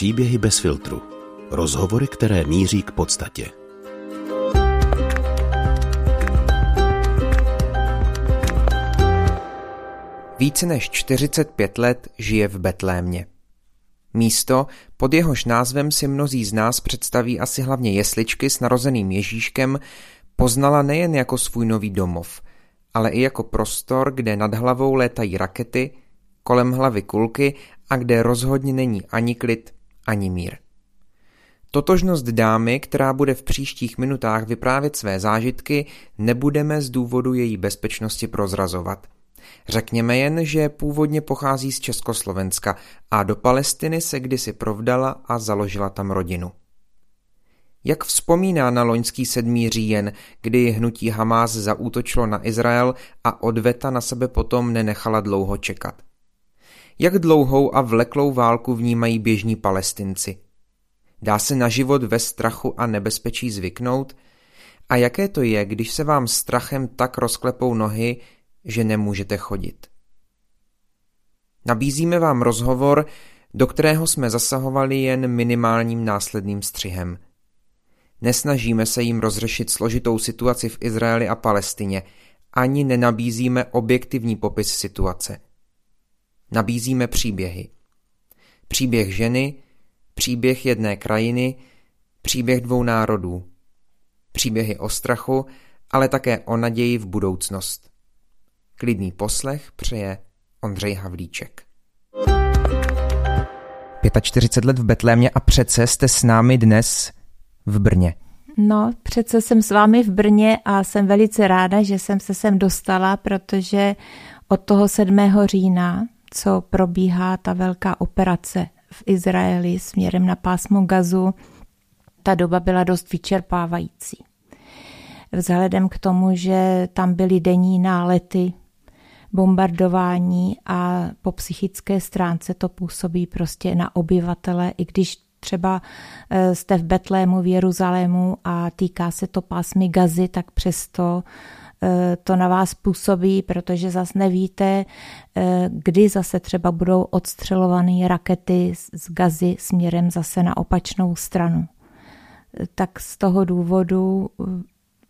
Příběhy bez filtru. Rozhovory, které míří k podstatě. Více než 45 let žije v Betlémě. Místo, pod jehož názvem si mnozí z nás představí asi hlavně jesličky s narozeným Ježíškem, poznala nejen jako svůj nový domov, ale i jako prostor, kde nad hlavou létají rakety, kolem hlavy kulky a kde rozhodně není ani klid, ani mír. Totožnost dámy, která bude v příštích minutách vyprávět své zážitky, nebudeme z důvodu její bezpečnosti prozrazovat. Řekněme jen, že původně pochází z Československa a do Palestiny se kdysi provdala a založila tam rodinu. Jak vzpomíná na loňský sedmý říjen, kdy hnutí Hamás zaútočilo na Izrael a odveta na sebe potom nenechala dlouho čekat. Jak dlouhou a vleklou válku vnímají běžní palestinci? Dá se na život ve strachu a nebezpečí zvyknout? A jaké to je, když se vám strachem tak rozklepou nohy, že nemůžete chodit? Nabízíme vám rozhovor, do kterého jsme zasahovali jen minimálním následným střihem. Nesnažíme se jim rozřešit složitou situaci v Izraeli a Palestině, ani nenabízíme objektivní popis situace – Nabízíme příběhy. Příběh ženy, příběh jedné krajiny, příběh dvou národů. Příběhy o strachu, ale také o naději v budoucnost. Klidný poslech přeje Ondřej Havlíček. 45 let v Betlémě a přece jste s námi dnes v Brně. No, přece jsem s vámi v Brně a jsem velice ráda, že jsem se sem dostala, protože od toho 7. října co probíhá ta velká operace v Izraeli směrem na pásmo Gazu, ta doba byla dost vyčerpávající. Vzhledem k tomu, že tam byly denní nálety, bombardování a po psychické stránce to působí prostě na obyvatele, i když třeba eh, jste v Betlému, v Jeruzalému a týká se to pásmy Gazy, tak přesto to na vás působí, protože zase nevíte, eh, kdy zase třeba budou odstřelované rakety z gazy směrem zase na opačnou stranu. Eh, tak z toho důvodu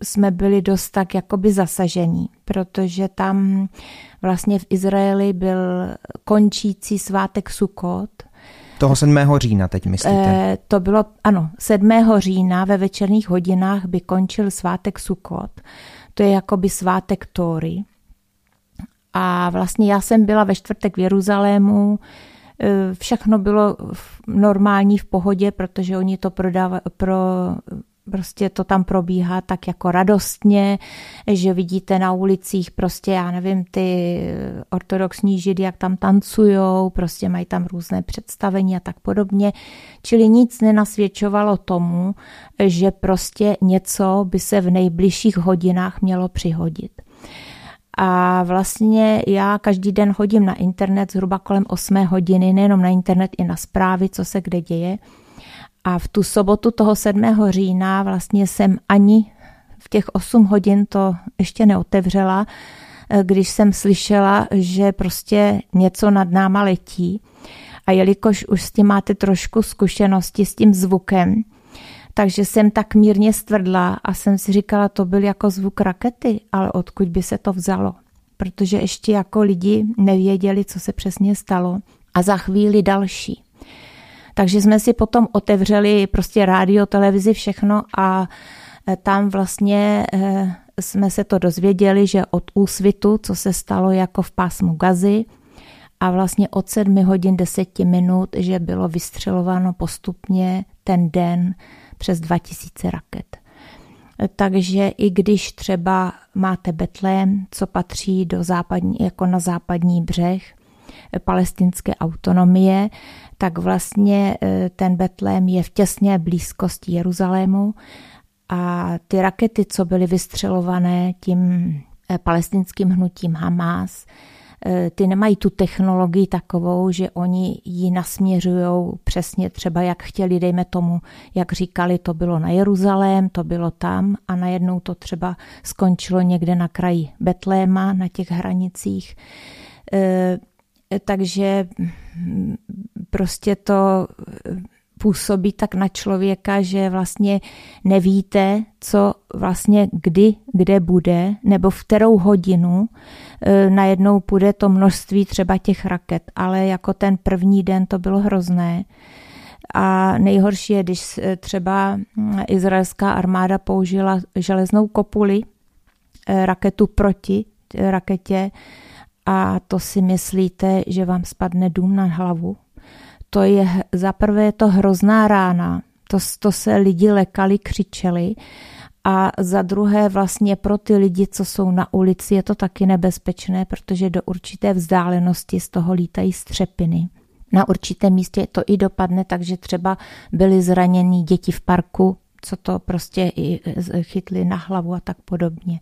jsme byli dost tak jakoby zasažení, protože tam vlastně v Izraeli byl končící svátek Sukot, toho 7. října teď myslíte? E, to bylo, ano, 7. října ve večerních hodinách by končil svátek Sukot to je jakoby svátek Tóry. A vlastně já jsem byla ve čtvrtek v Jeruzalému, e, všechno bylo normální v pohodě, protože oni to prodávají pro prostě to tam probíhá tak jako radostně, že vidíte na ulicích prostě, já nevím, ty ortodoxní židy, jak tam tancujou, prostě mají tam různé představení a tak podobně. Čili nic nenasvědčovalo tomu, že prostě něco by se v nejbližších hodinách mělo přihodit. A vlastně já každý den chodím na internet zhruba kolem 8 hodiny, nejenom na internet, i na zprávy, co se kde děje. A v tu sobotu toho 7. října vlastně jsem ani v těch 8 hodin to ještě neotevřela, eh, když jsem slyšela, že prostě něco nad náma letí. A jelikož už s tím máte trošku zkušenosti s tím zvukem, takže jsem tak mírně stvrdla a jsem si říkala, to byl jako zvuk rakety, ale odkud by se to vzalo? Protože ještě jako lidi nevěděli, co se přesně stalo. A za chvíli další. Takže jsme si potom otevřeli prostě rádio, televizi, všechno a e, tam vlastně e, jsme se to dozvěděli, že od úsvitu, co se stalo jako v pásmu Gazy, a vlastně od 7 hodin 10 minut, že bylo vystřelováno postupně ten den přes 2000 raket. E, takže i když třeba máte Betlém, co patří do západní, jako na západní břeh, palestinské autonomie, tak vlastně e, ten Betlém je v těsné blízkosti Jeruzalému a ty rakety, co byly vystřelované tím e, palestinským hnutím Hamas, e, ty nemají tu technologii takovou, že oni ji nasměřují přesně třeba jak chtěli, dejme tomu, jak říkali, to bylo na Jeruzalém, to bylo tam a najednou to třeba skončilo někde na kraji Betléma, na těch hranicích takže prostě to působí tak na člověka, že vlastně nevíte, co vlastně kdy, kde bude, nebo v kterou hodinu e, najednou půjde to množství třeba těch raket. Ale jako ten první den to bylo hrozné. A nejhorší je, když třeba izraelská armáda použila železnou kopuli, raketu proti raketě, a to si myslíte, že vám spadne dům na hlavu? To je, za prvé je to hrozná rána, to, to se lidi lekali, křičeli a za druhé vlastně pro ty lidi, co jsou na ulici, je to taky nebezpečné, protože do určité vzdálenosti z toho lítají střepiny. Na určitém místě to i dopadne, takže třeba byly zranění děti v parku, co to prostě i chytli na hlavu a tak podobně.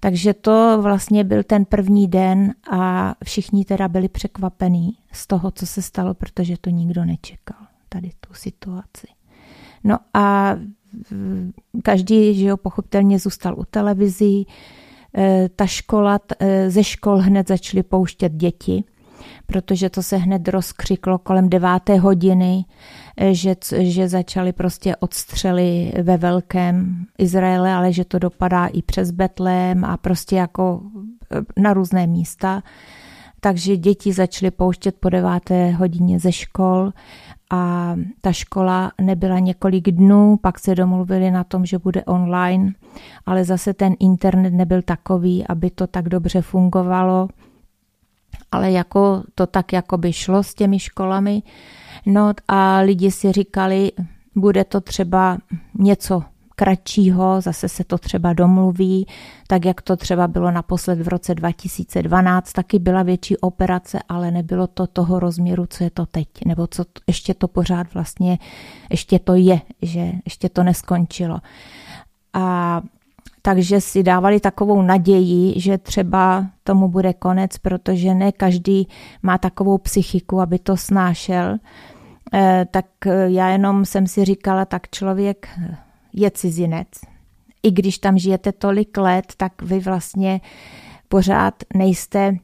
Takže to vlastně byl ten první den a všichni teda byli překvapení z toho, co se stalo, protože to nikdo nečekal, tady tu situaci. No a každý, že jo, pochopitelně zůstal u televizí, e, ta škola, e, ze škol hned začaly pouštět děti, protože to se hned rozkřiklo kolem deváté hodiny, že, že začaly prostě odstřely ve velkém Izraele, ale že to dopadá i přes Betlém a prostě jako e, na různé místa. Takže děti začaly pouštět po deváté hodině ze škol a ta škola nebyla několik dnů, pak se domluvili na tom, že bude online, ale zase ten internet nebyl takový, aby to tak dobře fungovalo. Ale jako to tak jako by šlo s těmi školami, No a lidi si říkali, bude to třeba něco kratšího, zase se to třeba domluví, tak jak to třeba bylo naposled v roce 2012, taky byla větší operace, ale nebylo to toho rozměru, co je to teď, nebo co ještě to pořád vlastně, ještě to je, že ještě to neskončilo. A takže si dávali takovou naději, že třeba tomu bude konec, protože ne každý má takovou psychiku, aby to snášel. Eh, tak eh, já jenom jsem si říkala, tak člověk je cizinec. I když tam žijete tolik let, tak vy vlastně pořád nejste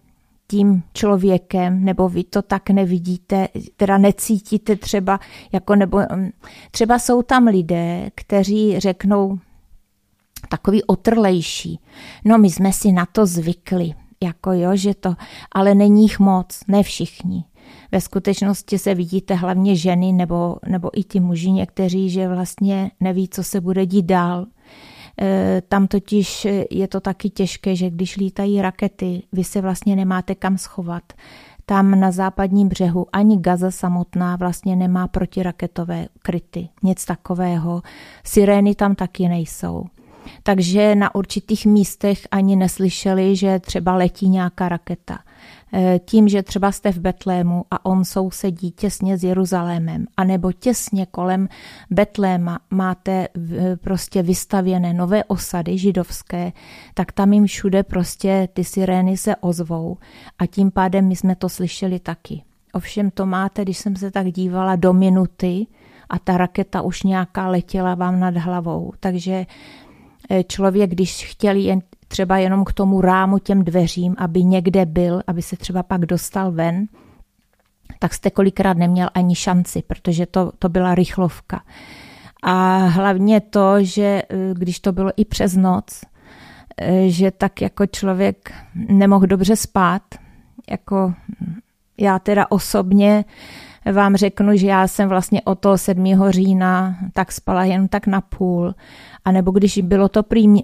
tím člověkem, nebo vy to tak nevidíte, teda necítíte třeba, jako nebo mm, třeba jsou tam lidé, kteří řeknou takový otrlejší. No my jsme si na to zvykli, jako jo, že to, ale není jich moc, ne všichni. Ve skutečnosti se vidíte hlavně ženy nebo, nebo i ti muži někteří, že vlastně neví, co se bude dít dál. E, tam totiž je to taky těžké, že když lítají rakety, vy se vlastně nemáte kam schovat. Tam na západním břehu ani Gaza samotná vlastně nemá protiraketové kryty, nic takového. Sirény tam taky nejsou. Takže na určitých místech ani neslyšeli, že třeba letí nějaká raketa. Eh, tím, že třeba jste v Betlému a on sousedí těsně s Jeruzalémem, anebo těsně kolem Betléma máte prostě vystavěné nové osady židovské, tak tam jim všude prostě ty sirény se ozvou a tím pádem my jsme to slyšeli taky. Ovšem to máte, když jsem se tak dívala do minuty a ta raketa už nějaká letěla vám nad hlavou, takže člověk, když chtěl jen třeba jenom k tomu rámu těm dveřím, aby někde byl, aby se třeba pak dostal ven, tak jste kolikrát neměl ani šanci, protože to, to byla rychlovka. A hlavně to, že eh, když to bylo i přes noc, eh, že tak jako člověk nemohl dobře spát, jako já teda osobně vám řeknu, že já jsem vlastně o toho 7. října tak spala jen tak na půl. A nebo když bylo to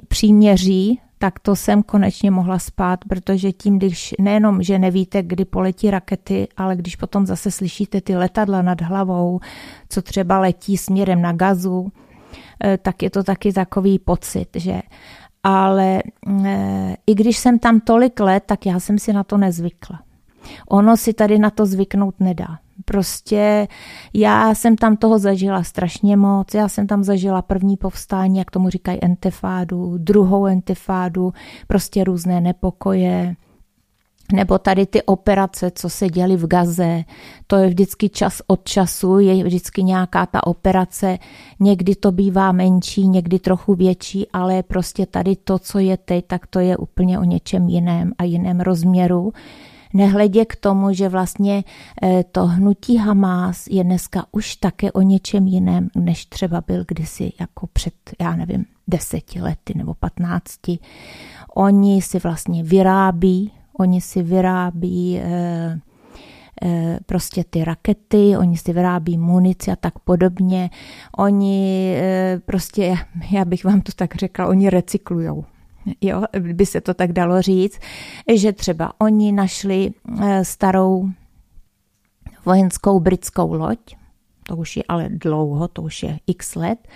příměří, tak to jsem konečně mohla spát, protože tím, když nejenom, že nevíte, kdy poletí rakety, ale když potom zase slyšíte ty letadla nad hlavou, co třeba letí směrem na gazu, eh, tak je to taky takový pocit, že ale eh, i když jsem tam tolik let, tak já jsem si na to nezvykla. Ono si tady na to zvyknout nedá. Prostě já jsem tam toho zažila strašně moc. Já jsem tam zažila první povstání, jak tomu říkají entifádu, druhou entifádu, prostě různé nepokoje, nebo tady ty operace, co se děly v Gaze, to je vždycky čas od času, je vždycky nějaká ta operace, někdy to bývá menší, někdy trochu větší, ale prostě tady to, co je teď, tak to je úplně o něčem jiném a jiném rozměru Nehledě k tomu, že vlastně eh, to hnutí Hamas je dneska už také o něčem jiném, než třeba byl kdysi jako před, já nevím, deseti lety nebo patnácti. Oni si vlastně vyrábí, oni si vyrábí eh, eh, prostě ty rakety, oni si vyrábí munici a tak podobně. Oni prostě, já bych vám to tak řekla, oni recyklujou jo, by se to tak dalo říct, že třeba oni našli eh, starou vojenskou britskou loď, to už je ale dlouho, to už je x let,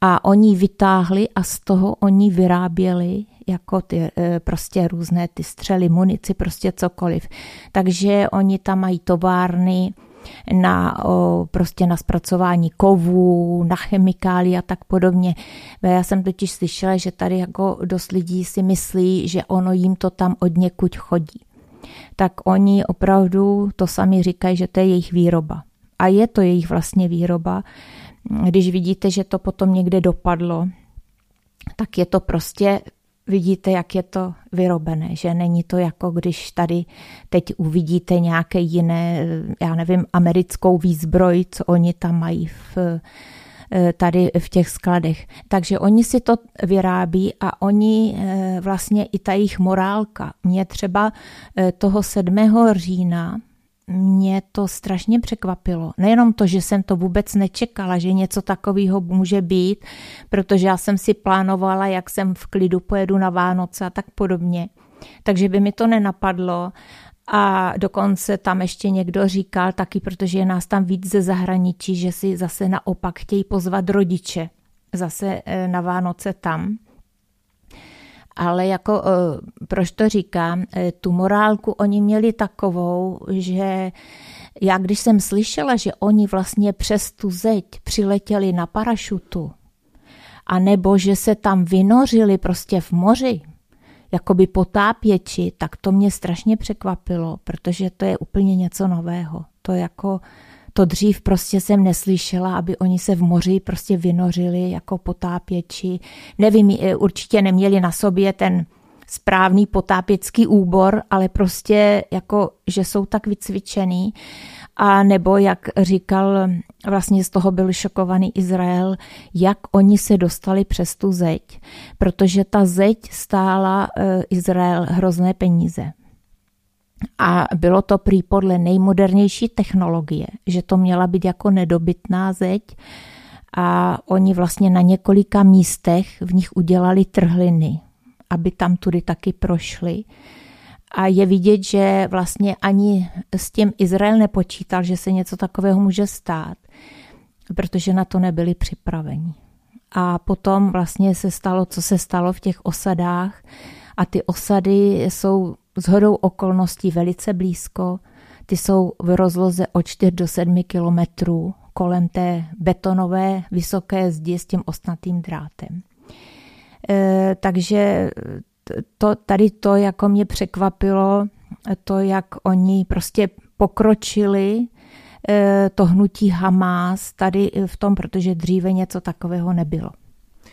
a oni vytáhli a z toho oni vyráběli jako ty eh, prostě různé ty střely, munici, prostě cokoliv. Takže oni tam mají továrny, na, o, prostě na zpracování kovů, na chemikály a tak podobně. Já jsem totiž slyšela, že tady jako dost lidí si myslí, že ono jim to tam od někud chodí. Tak oni opravdu to sami říkají, že to je jejich výroba. A je to jejich vlastně výroba. Když vidíte, že to potom někde dopadlo, tak je to prostě vidíte, jak je to vyrobené, že není to jako když tady teď uvidíte nějaké jiné, já nevím, americkou výzbroj, co oni tam mají v, eh, tady v těch skladech. Takže oni si to vyrábí a oni eh, vlastně i ta jejich morálka. Mě třeba eh, toho 7. října mě to strašně překvapilo. Nejenom to, že jsem to vůbec nečekala, že něco takového může být, protože já jsem si plánovala, jak jsem v klidu pojedu na Vánoce a tak podobně. Takže by mi to nenapadlo. A dokonce tam ještě někdo říkal taky, protože je nás tam víc ze zahraničí, že si zase naopak chtějí pozvat rodiče zase eh, na Vánoce tam ale jako eh, proč to říkám, eh, tu morálku oni měli takovou, že já když jsem slyšela, že oni vlastně přes tu zeď přiletěli na parašutu, a nebo že se tam vynořili prostě v moři, jako by potápěči, tak to mě strašně překvapilo, protože to je úplně něco nového. To jako to dřív prostě jsem neslyšela, aby oni se v moři prostě vynořili jako potápěči. Nevím, určitě neměli na sobě ten správný potápěcký úbor, ale prostě jako, že jsou tak vycvičený. A nebo, jak říkal, vlastně z toho byl šokovaný Izrael, jak oni se dostali přes tu zeď, protože ta zeď stála eh, Izrael hrozné peníze. A bylo to prý podle nejmodernější technologie, že to měla být jako nedobytná zeď a oni vlastně na několika místech v nich udělali trhliny, aby tam tudy taky prošli. A je vidět, že vlastně ani s tím Izrael nepočítal, že se něco takového může stát, protože na to nebyli připraveni. A potom vlastně se stalo, co se stalo v těch osadách. A ty osady jsou s hodou okolností velice blízko. Ty jsou v rozloze od 4 do 7 kilometrů kolem té betonové vysoké zdi s tím ostnatým drátem. E, takže to, tady to jako mě překvapilo, to, jak oni prostě pokročili e, to hnutí Hamas tady v tom, protože dříve něco takového nebylo.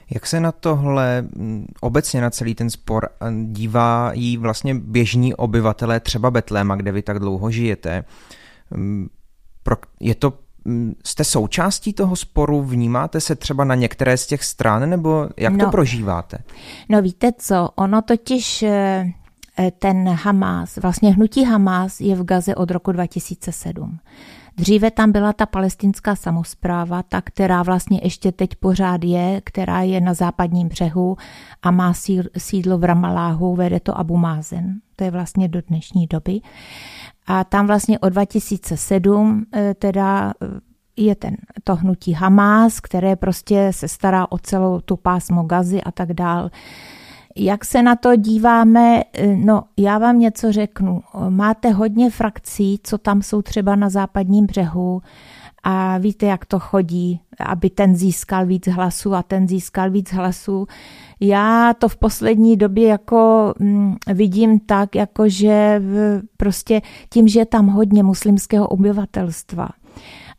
Jak se na tohle mm, obecně na celý ten spor dívají vlastně běžní obyvatelé třeba Betléma, kde vy tak dlouho žijete? Mm, je to mm, Jste součástí toho sporu? Vnímáte se třeba na některé z těch stran, nebo jak no, to prožíváte? No víte co, ono totiž eh, eh, ten Hamas, vlastně hnutí Hamas je v Gaze od roku 2007. Dříve tam byla ta palestinská samozpráva, ta, která vlastně ještě teď pořád je, která je na západním břehu a má sídlo v Ramaláhu, vede to Abu Mazen. To je vlastně do dnešní doby. A tam vlastně od 2007 eh, teda eh, je ten, to hnutí Hamas, které prostě se stará o celou tu pásmo Gazy a tak dál. Jak se na to díváme? No, já vám něco řeknu. Máte hodně frakcí, co tam jsou třeba na západním břehu a víte, jak to chodí, aby ten získal víc hlasů a ten získal víc hlasů. Já to v poslední době jako mm, vidím tak, jako že prostě tím, že je tam hodně muslimského obyvatelstva,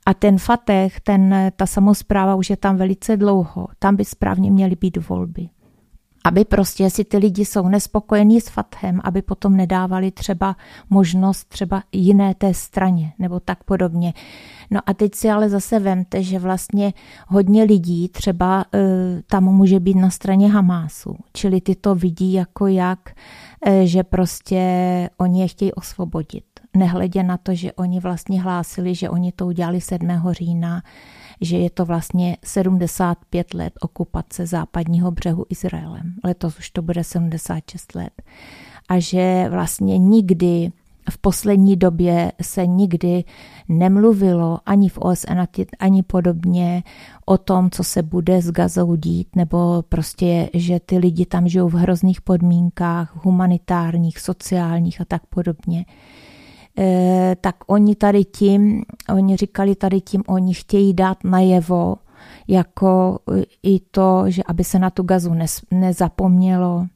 a ten Fateh, ten, ta samozpráva už je tam velice dlouho. Tam by správně měly být volby aby prostě, jestli ty lidi jsou nespokojení s Fathem, aby potom nedávali třeba možnost třeba jiné té straně nebo tak podobně. No a teď si ale zase vemte, že vlastně hodně lidí třeba uh, tam může být na straně Hamásu, čili ty to vidí jako jak, uh, že prostě oni je chtějí osvobodit. Nehledě na to, že oni vlastně hlásili, že oni to udělali 7. října, že je to vlastně 75 let okupace západního břehu Izraelem. Letos už to bude 76 let. A že vlastně nikdy v poslední době se nikdy nemluvilo ani v OSN, ani podobně o tom, co se bude s Gazou dít, nebo prostě, že ty lidi tam žijou v hrozných podmínkách, humanitárních, sociálních a tak podobně. E, tak oni tady tím, oni říkali tady tím, oni chtějí dát najevo, jako i to, že aby se na tu gazu nezapomnělo,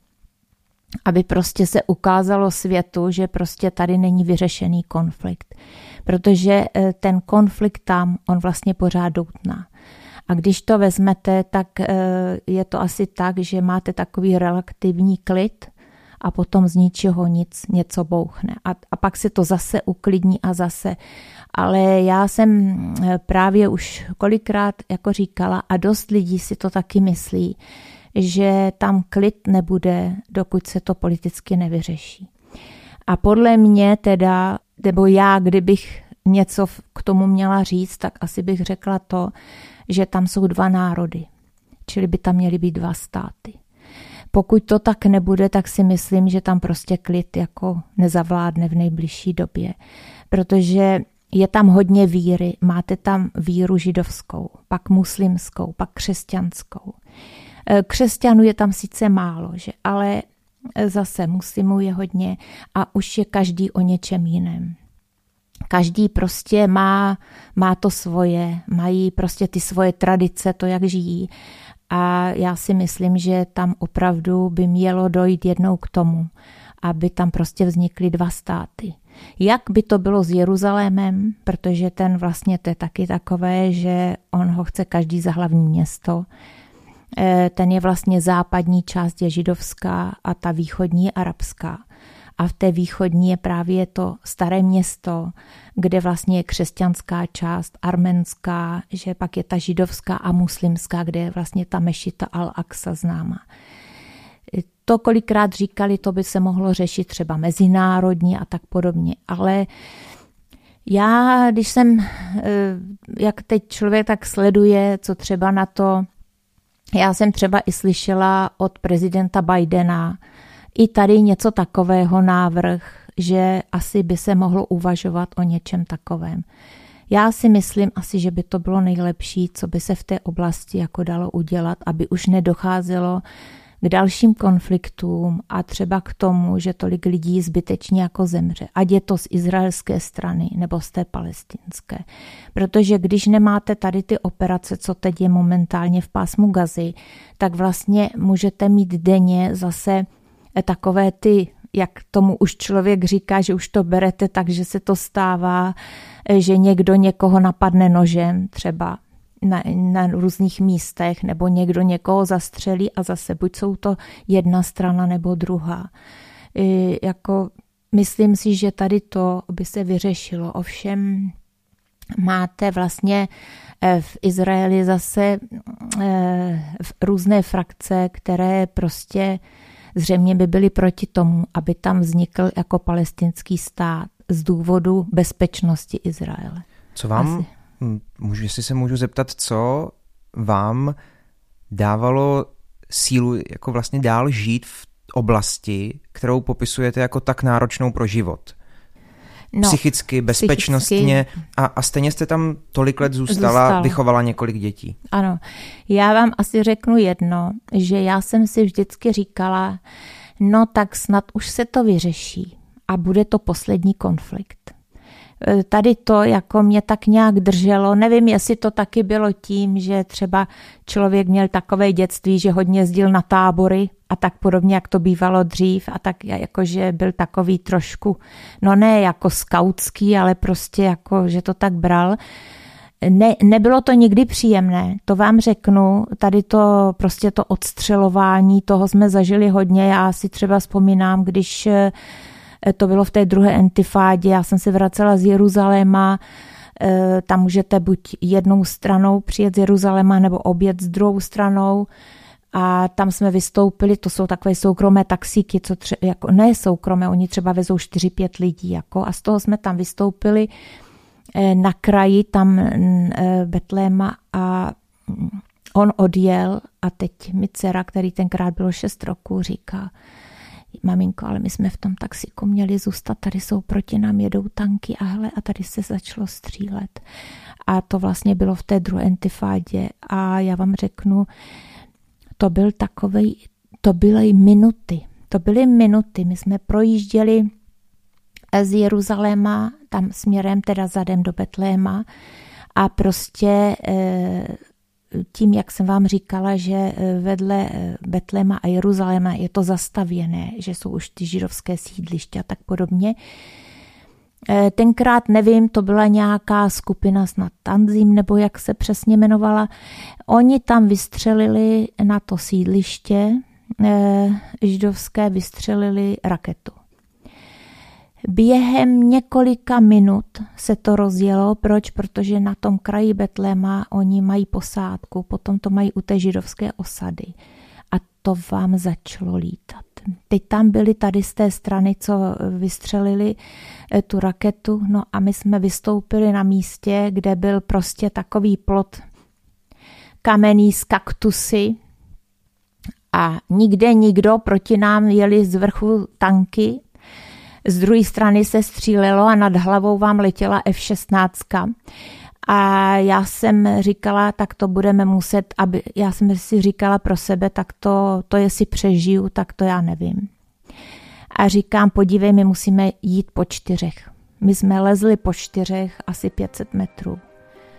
aby prostě se ukázalo světu, že prostě tady není vyřešený konflikt. Protože e, ten konflikt tam, on vlastně pořád doutná. A když to vezmete, tak je to asi tak, že máte takový relativní klid a potom z ničeho nic něco bouchne. A, a pak se to zase uklidní a zase. Ale já jsem e, právě už kolikrát jako říkala a dost lidí si to taky myslí, že tam klid nebude, dokud se to politicky nevyřeší. A podle mě teda, nebo já, kdybych něco k tomu měla říct, tak asi bych řekla to, že tam jsou dva národy, čili by tam měly být dva státy. Pokud to tak nebude, tak si myslím, že tam prostě klid jako nezavládne v nejbližší době, protože je tam hodně víry, máte tam víru židovskou, pak muslimskou, pak křesťanskou. Eh, křesťanů je tam sice málo, že, ale eh, zase muslimů je hodně a už je každý o něčem jiném. Každý prostě má, má to svoje, mají prostě ty svoje tradice, to, jak žijí. A já si myslím, že tam opravdu by mělo dojít jednou k tomu, aby tam prostě vznikly dva státy. Jak by to bylo s Jeruzalémem, protože ten vlastně to je taky takové, že on ho chce každý za hlavní město, Eh, ten je vlastně západní část je židovská a ta východní arabská. A v té východní je právě to staré město, kde vlastně je křesťanská část, arménská, že pak je ta židovská a muslimská, kde je vlastně ta mešita Al-Aqsa známa. To kolikrát říkali, to by se mohlo řešit třeba mezinárodně a tak podobně, ale já, když jsem, eh, jak teď člověk tak sleduje, co třeba na to já jsem třeba i slyšela od prezidenta Bidena i tady něco takového návrh, že asi by se mohlo uvažovat o něčem takovém. Já si myslím asi, že by to bylo nejlepší, co by se v té oblasti jako dalo udělat, aby už nedocházelo k dalším konfliktům a třeba k tomu, že tolik lidí zbytečně jako zemře, ať je to z izraelské strany nebo z té palestinské. Protože když nemáte tady ty operace, co teď je momentálně v pásmu Gazy, tak vlastně můžete mít denně zase takové ty jak tomu už člověk říká, že už to berete tak, že se to stává, že někdo někoho napadne nožem třeba na, na různých místech, nebo někdo někoho zastřelí a zase buď jsou to jedna strana nebo druhá. I jako myslím si, že tady to by se vyřešilo. Ovšem máte vlastně eh, v Izraeli zase eh, různé frakce, které prostě zřejmě by byly proti tomu, aby tam vznikl jako palestinský stát z důvodu bezpečnosti Izraele. Co vám Asi. Můžu, jestli se můžu zeptat, co vám dávalo sílu jako vlastně dál žít v oblasti, kterou popisujete jako tak náročnou pro život? No, psychicky, bezpečnostně psychicky. A, a stejně jste tam tolik let zůstala, Zůstala. vychovala několik dětí. Ano, já vám asi řeknu jedno, že já jsem si vždycky říkala, no tak snad už se to vyřeší a bude to poslední konflikt. Eh, tady to jako mě tak nějak drželo. Nevím, jestli to taky bylo tím, že třeba člověk měl takové dětství, že hodně jezdil na tábory a tak podobně, jak to bývalo dřív a tak jakože byl takový trošku, no ne jako skautský, ale prostě jako, že to tak bral. ne, nebylo to nikdy příjemné, to vám řeknu. Tady to prostě to odstřelování, toho jsme zažili hodně. Já si třeba vzpomínám, když eh, to bylo v té druhé entifádě, já jsem se vracela z Jeruzaléma, eh, tam můžete buď jednou stranou přijet z Jeruzaléma nebo obět s druhou stranou. A tam jsme vystoupili, to jsou takové soukromé taxíky, co tře, jako, ne soukromé, oni třeba vezou 4-5 lidí, jako, a z toho jsme tam vystoupili eh, na kraji tam eh, Betléma a mm, on odjel a teď mi dcera, který tenkrát bylo 6 roku, říká, maminko, ale my jsme v tom taxiku měli zůstat, tady jsou proti nám, jedou tanky a hele, a tady se začalo střílet. A to vlastně bylo v té druhé intifádě a já vám řeknu, to byl takový, to byly minuty. To byly minuty. My jsme projížděli z Jeruzaléma, tam směrem teda zadem do Betléma a prostě eh, tím, jak jsem vám říkala, že eh, vedle eh, Betléma a Jeruzaléma je to zastavěné, že jsou už ty židovské sídliště a tak podobně, Eh, tenkrát nevím, to byla nějaká skupina snad Tanzim, nebo jak se přesně jmenovala. Oni tam vystřelili na to sídliště židovské, vystřelili raketu. Během několika minut se to rozjelo. Proč? Protože na tom kraji Betlema oni mají posádku, potom to mají u té židovské osady. A to vám začalo lítat. Teď tam byli tady z té strany, co vystřelili eh, tu raketu, no a my jsme vystoupili na místě, kde byl prostě takový plot kamenný z kaktusy a nikde nikdo proti nám jeli z vrchu tanky, z druhé strany se střílelo a nad hlavou vám letěla F-16. A já jsem říkala, tak to budeme muset, aby, já jsem si říkala pro sebe, tak to, to jestli přežiju, tak to já nevím. A říkám, podívej, my musíme jít po čtyřech. My jsme lezli po čtyřech asi 500 metrů.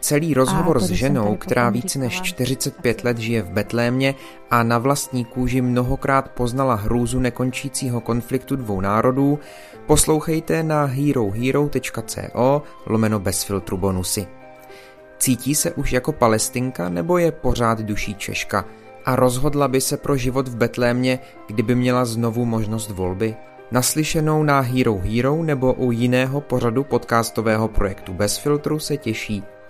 Celý rozhovor s ženou, která více než 45 let žije v Betlémě a na vlastní kůži mnohokrát poznala hrůzu nekončícího konfliktu dvou národů, poslouchejte na herohero.co lomeno bez filtru bonusy. Cítí se už jako palestinka nebo je pořád duší Češka a rozhodla by se pro život v Betlémě, kdyby měla znovu možnost volby? Naslyšenou na Hero Hero nebo u jiného pořadu podcastového projektu Bez filtru se těší